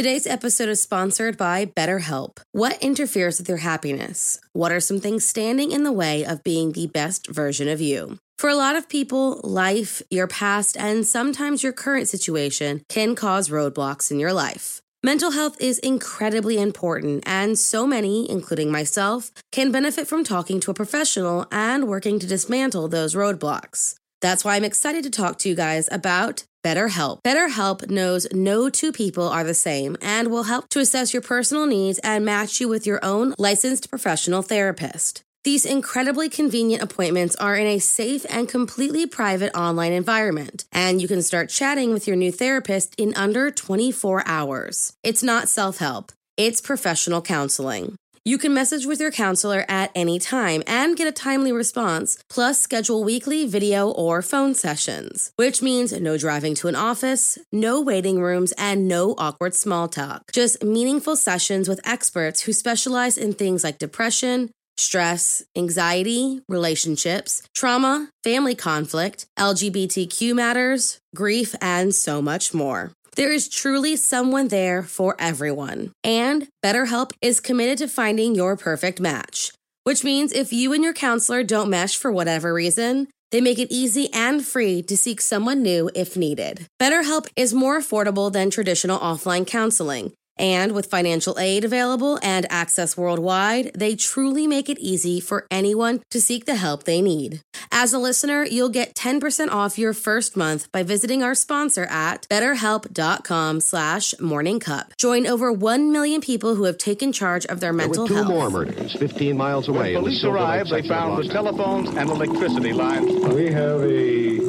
Today's episode is sponsored by BetterHelp. What interferes with your happiness? What are some things standing in the way of being the best version of you? For a lot of people, life, your past, and sometimes your current situation can cause roadblocks in your life. Mental health is incredibly important, and so many, including myself, can benefit from talking to a professional and working to dismantle those roadblocks. That's why I'm excited to talk to you guys about BetterHelp. BetterHelp knows no two people are the same and will help to assess your personal needs and match you with your own licensed professional therapist. These incredibly convenient appointments are in a safe and completely private online environment, and you can start chatting with your new therapist in under 24 hours. It's not self help, it's professional counseling. You can message with your counselor at any time and get a timely response, plus schedule weekly video or phone sessions, which means no driving to an office, no waiting rooms, and no awkward small talk. Just meaningful sessions with experts who specialize in things like depression, stress, anxiety, relationships, trauma, family conflict, LGBTQ matters, grief, and so much more. There is truly someone there for everyone. And BetterHelp is committed to finding your perfect match, which means if you and your counselor don't mesh for whatever reason, they make it easy and free to seek someone new if needed. BetterHelp is more affordable than traditional offline counseling. And with financial aid available and access worldwide, they truly make it easy for anyone to seek the help they need. As a listener, you'll get 10% off your first month by visiting our sponsor at betterhelp.com slash morningcup. Join over 1 million people who have taken charge of their mental there were two health. more murders 15 miles away. When in the police arrived, they found the Los telephones and electricity lines. We have a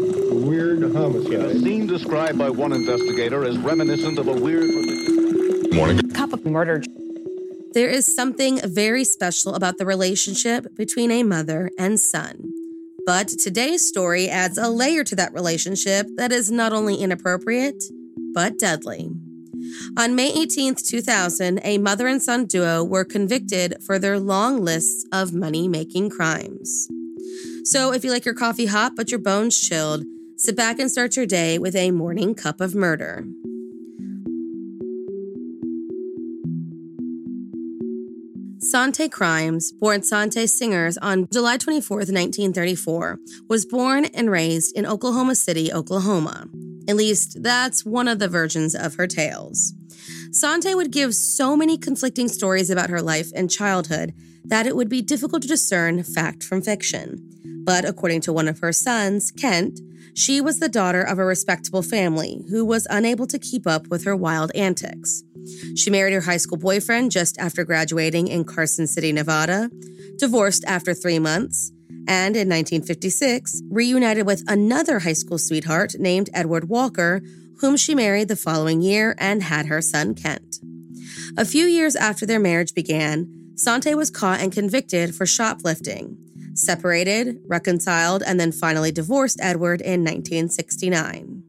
weird A homicide. scene described by one investigator as reminiscent of a weird. Cup of murder. There is something very special about the relationship between a mother and son. But today's story adds a layer to that relationship that is not only inappropriate, but deadly. On May 18th, 2000, a mother and son duo were convicted for their long lists of money making crimes. So if you like your coffee hot but your bones chilled, sit back and start your day with a morning cup of murder. Sante Kimes, born Sante Singler on July 24, 1934, was born and raised in Oklahoma City, Oklahoma. At least, that's one of the versions of her tales. Sante would give so many conflicting stories about her life and childhood that it would be difficult to discern fact from fiction. But according to one of her sons, Kent, she was the daughter of a respectable family who was unable to keep up with her wild antics. She married her high school boyfriend just after graduating in Carson City, Nevada, divorced after three months, and in 1956, reunited with another high school sweetheart named Edward Walker, whom she married the following year and had her son Kent. A few years after their marriage began, Sante was caught and convicted for shoplifting, separated, reconciled, and then finally divorced Edward in 1969.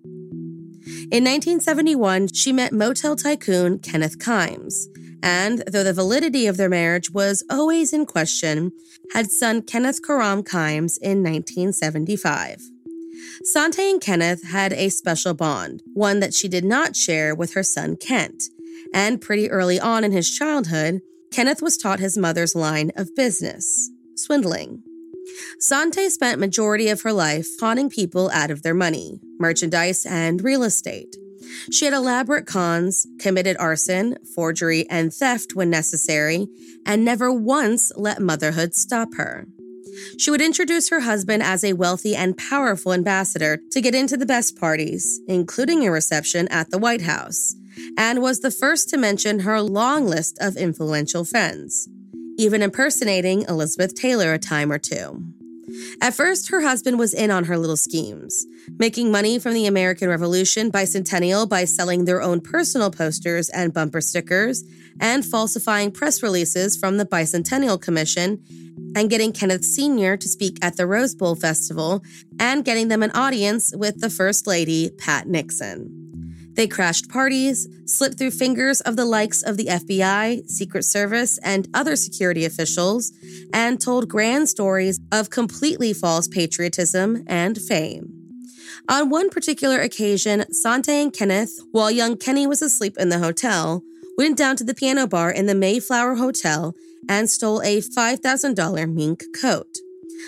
In 1971, she met motel tycoon Kenneth Kimes, and though the validity of their marriage was always in question, had son Kenneth Karam Kimes in 1975. Sante and Kenneth had a special bond, one that she did not share with her son Kent. And pretty early on in his childhood, Kenneth was taught his mother's line of business swindling. Sante spent majority of her life conning people out of their money, merchandise, and real estate. She had elaborate cons, committed arson, forgery, and theft when necessary, and never once let motherhood stop her. She would introduce her husband as a wealthy and powerful ambassador to get into the best parties, including a reception at the White House, and was the first to mention her long list of influential friends, even impersonating Elizabeth Taylor a time or two. At first, her husband was in on her little schemes, making money from the American Revolution bicentennial by selling their own personal posters and bumper stickers, and falsifying press releases from the Bicentennial Commission, and getting Kenneth Sr. to speak at the Rose Bowl Festival, and getting them an audience with the First Lady, Pat Nixon. They crashed parties, slipped through fingers of the likes of the FBI, Secret Service, and other security officials, and told grand stories of completely false patriotism and fame. On one particular occasion, Sante and Kenneth, while young Kenny was asleep in the hotel, went down to the piano bar in the Mayflower Hotel and stole a $5,000 mink coat.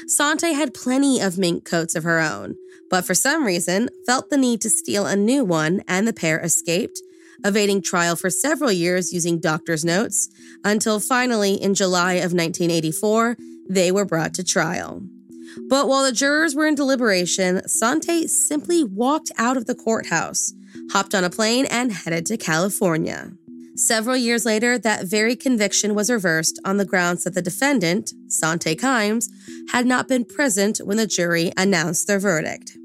Sante had plenty of mink coats of her own, but for some reason felt the need to steal a new one, and the pair escaped, evading trial for several years using doctor's notes, until finally, in July of 1984, they were brought to trial. But while the jurors were in deliberation, Sante simply walked out of the courthouse, hopped on a plane, and headed to California. Several years later, that very conviction was reversed on the grounds that the defendant, Sante Kimes, had not been present when the jury announced their verdict.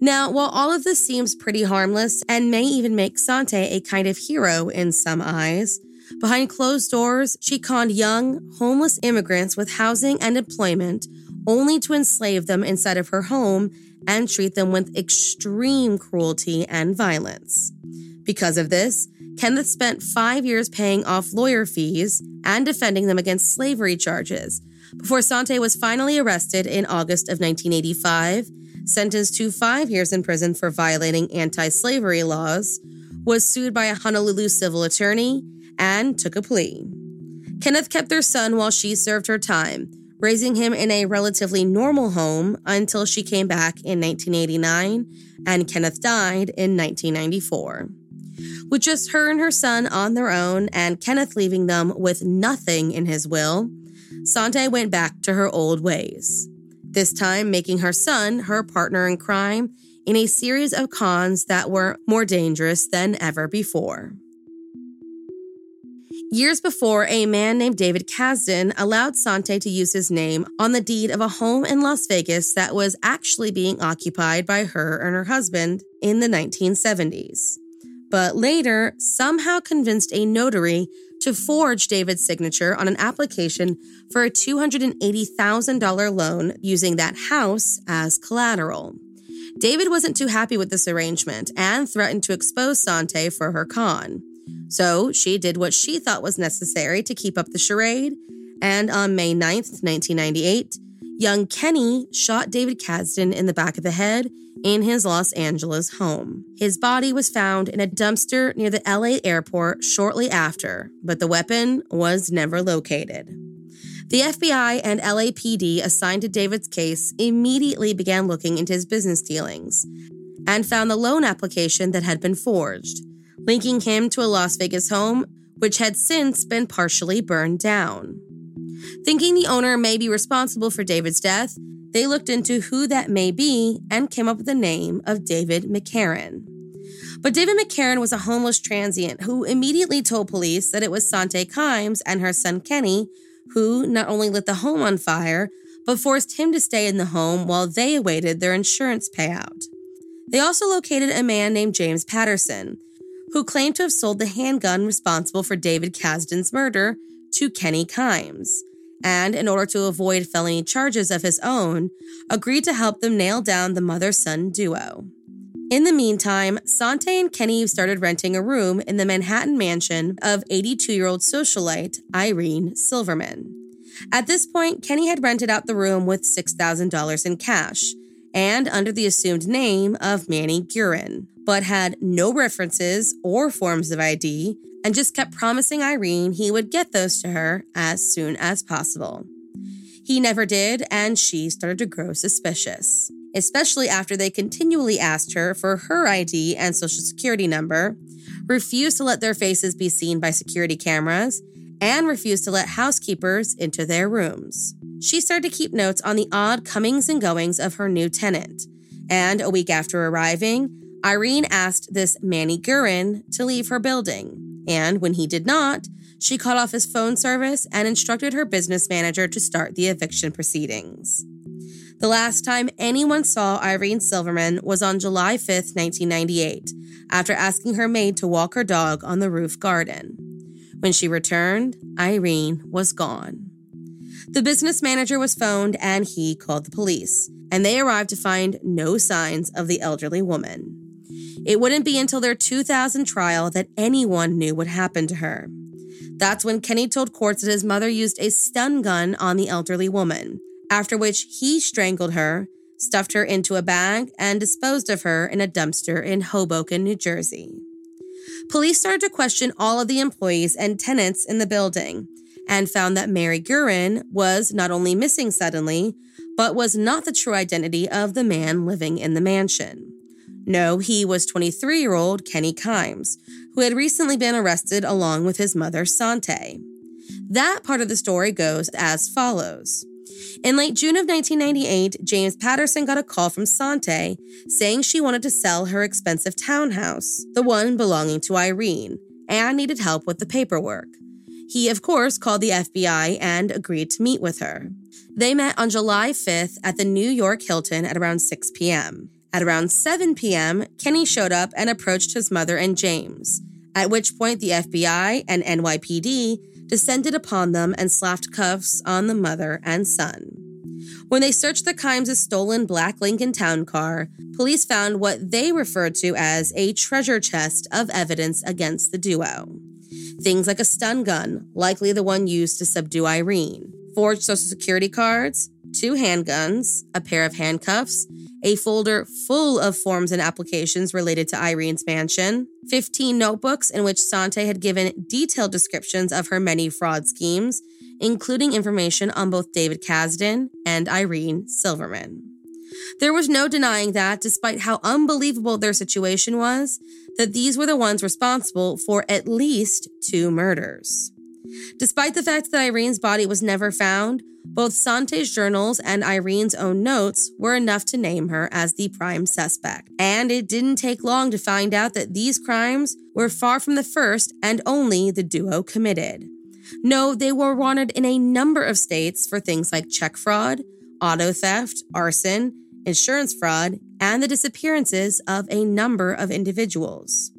Now, while all of this seems pretty harmless and may even make Sante a kind of hero in some eyes, behind closed doors, she conned young, homeless immigrants with housing and employment only to enslave them inside of her home and treat them with extreme cruelty and violence. Because of this, Kenneth spent five years paying off lawyer fees and defending them against slavery charges before Sante was finally arrested in August of 1985, sentenced to five years in prison for violating anti slavery laws, was sued by a Honolulu civil attorney, and took a plea. Kenneth kept their son while she served her time, raising him in a relatively normal home until she came back in 1989 and Kenneth died in 1994. With just her and her son on their own, and Kenneth leaving them with nothing in his will, Sante went back to her old ways. This time, making her son her partner in crime in a series of cons that were more dangerous than ever before. Years before, a man named David Kazdin allowed Sante to use his name on the deed of a home in Las Vegas that was actually being occupied by her and her husband in the 1970s but later somehow convinced a notary to forge David's signature on an application for a $280,000 loan using that house as collateral. David wasn't too happy with this arrangement and threatened to expose Sante for her con. So she did what she thought was necessary to keep up the charade, and on May 9th, 1998, young Kenny shot David Kazdin in the back of the head in his Los Angeles home. His body was found in a dumpster near the LA airport shortly after, but the weapon was never located. The FBI and LAPD assigned to David's case immediately began looking into his business dealings and found the loan application that had been forged, linking him to a Las Vegas home which had since been partially burned down. Thinking the owner may be responsible for David's death, they looked into who that may be and came up with the name of David McCarran. But David McCarran was a homeless transient who immediately told police that it was Sante Kimes and her son Kenny who not only lit the home on fire, but forced him to stay in the home while they awaited their insurance payout. They also located a man named James Patterson, who claimed to have sold the handgun responsible for David Kazdin's murder to Kenny Kimes and, in order to avoid felony charges of his own, agreed to help them nail down the mother son duo. In the meantime, Sante and Kenny started renting a room in the Manhattan mansion of 82 year old socialite Irene Silverman. At this point, Kenny had rented out the room with $6,000 in cash and under the assumed name of Manny Guerin, but had no references or forms of ID and just kept promising Irene he would get those to her as soon as possible. He never did, and she started to grow suspicious. especially after they continually asked her for her ID and social security number, refused to let their faces be seen by security cameras, and refused to let housekeepers into their rooms. She started to keep notes on the odd comings and goings of her new tenant. And a week after arriving, Irene asked this Manny Guerin to leave her building. And when he did not, she cut off his phone service and instructed her business manager to start the eviction proceedings. The last time anyone saw Irene Silverman was on July 5th, 1998, after asking her maid to walk her dog on the roof garden. When she returned, Irene was gone. The business manager was phoned and he called the police, and they arrived to find no signs of the elderly woman. It wouldn't be until their 2000 trial that anyone knew what happened to her. That's when Kenny told courts that his mother used a stun gun on the elderly woman, after which he strangled her, stuffed her into a bag, and disposed of her in a dumpster in Hoboken, New Jersey. Police started to question all of the employees and tenants in the building and found that Mary Guerin was not only missing suddenly, but was not the true identity of the man living in the mansion. No, he was 23 year old Kenny Kimes, who had recently been arrested along with his mother, Sante. That part of the story goes as follows. In late June of 1998, James Patterson got a call from Sante saying she wanted to sell her expensive townhouse, the one belonging to Irene, and needed help with the paperwork. He, of course, called the FBI and agreed to meet with her. They met on July 5th at the New York Hilton at around 6 p.m. At around 7 p.m., Kenny showed up and approached his mother and James at which point the FBI and NYPD descended upon them and slapped cuffs on the mother and son. When they searched the Kimes' stolen black Lincoln Town car, police found what they referred to as a treasure chest of evidence against the duo. Things like a stun gun, likely the one used to subdue Irene, forged social security cards, two handguns, a pair of handcuffs, a folder full of forms and applications related to Irene's mansion, 15 notebooks in which Sante had given detailed descriptions of her many fraud schemes, including information on both David Kazdin and Irene Silverman. There was no denying that, despite how unbelievable their situation was, that these were the ones responsible for at least two murders. Despite the fact that Irene's body was never found, both Sante's journals and Irene's own notes were enough to name her as the prime suspect. And it didn't take long to find out that these crimes were far from the first and only the duo committed. No, they were wanted in a number of states for things like check fraud, auto theft, arson, insurance fraud, and the disappearances of a number of individuals.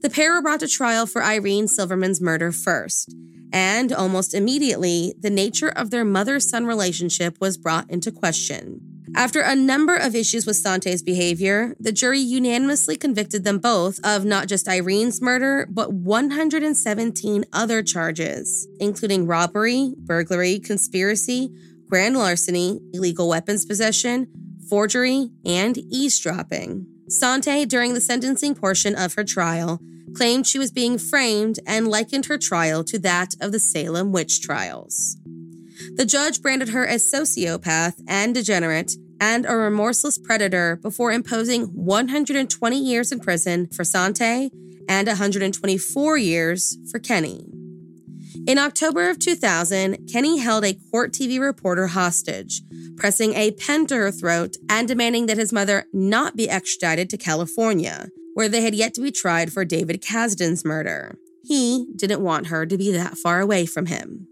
The pair were brought to trial for Irene Silverman's murder first, and almost immediately, the nature of their mother son relationship was brought into question. After a number of issues with Sante's behavior, the jury unanimously convicted them both of not just Irene's murder, but 117 other charges, including robbery, burglary, conspiracy, grand larceny, illegal weapons possession, forgery, and eavesdropping. Sante, during the sentencing portion of her trial, claimed she was being framed and likened her trial to that of the Salem witch trials. The judge branded her as sociopath and degenerate and a remorseless predator before imposing 120 years in prison for Sante and 124 years for Kenny. In October of 2000, Kenny held a court TV reporter hostage, pressing a pen to her throat and demanding that his mother not be extradited to California, where they had yet to be tried for David Kazdin's murder. He didn't want her to be that far away from him.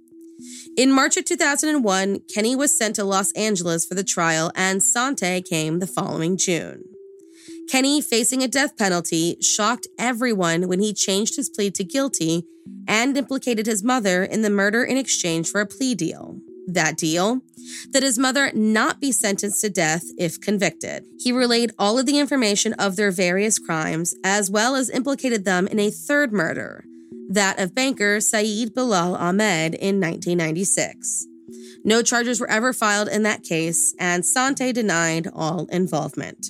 In March of 2001, Kenny was sent to Los Angeles for the trial, and Sante came the following June. Kenny, facing a death penalty, shocked everyone when he changed his plea to guilty and implicated his mother in the murder in exchange for a plea deal that deal that his mother not be sentenced to death if convicted. He relayed all of the information of their various crimes, as well as implicated them in a third murder, that of banker Saeed Bilal Ahmed in 1996. No charges were ever filed in that case, and Sante denied all involvement.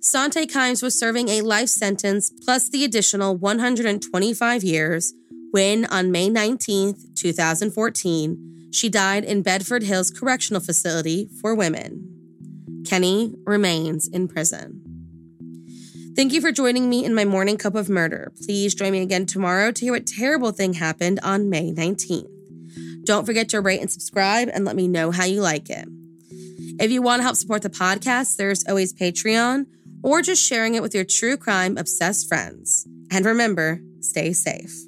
Sante Kimes was serving a life sentence plus the additional 125 years when, on May 19, 2014, she died in Bedford Hills Correctional Facility for Women. Kenny remains in prison. Thank you for joining me in my morning cup of murder. Please join me again tomorrow to hear what terrible thing happened on May 19th. Don't forget to rate and subscribe and let me know how you like it. If you want to help support the podcast, there's always Patreon or just sharing it with your true crime obsessed friends. And remember, stay safe.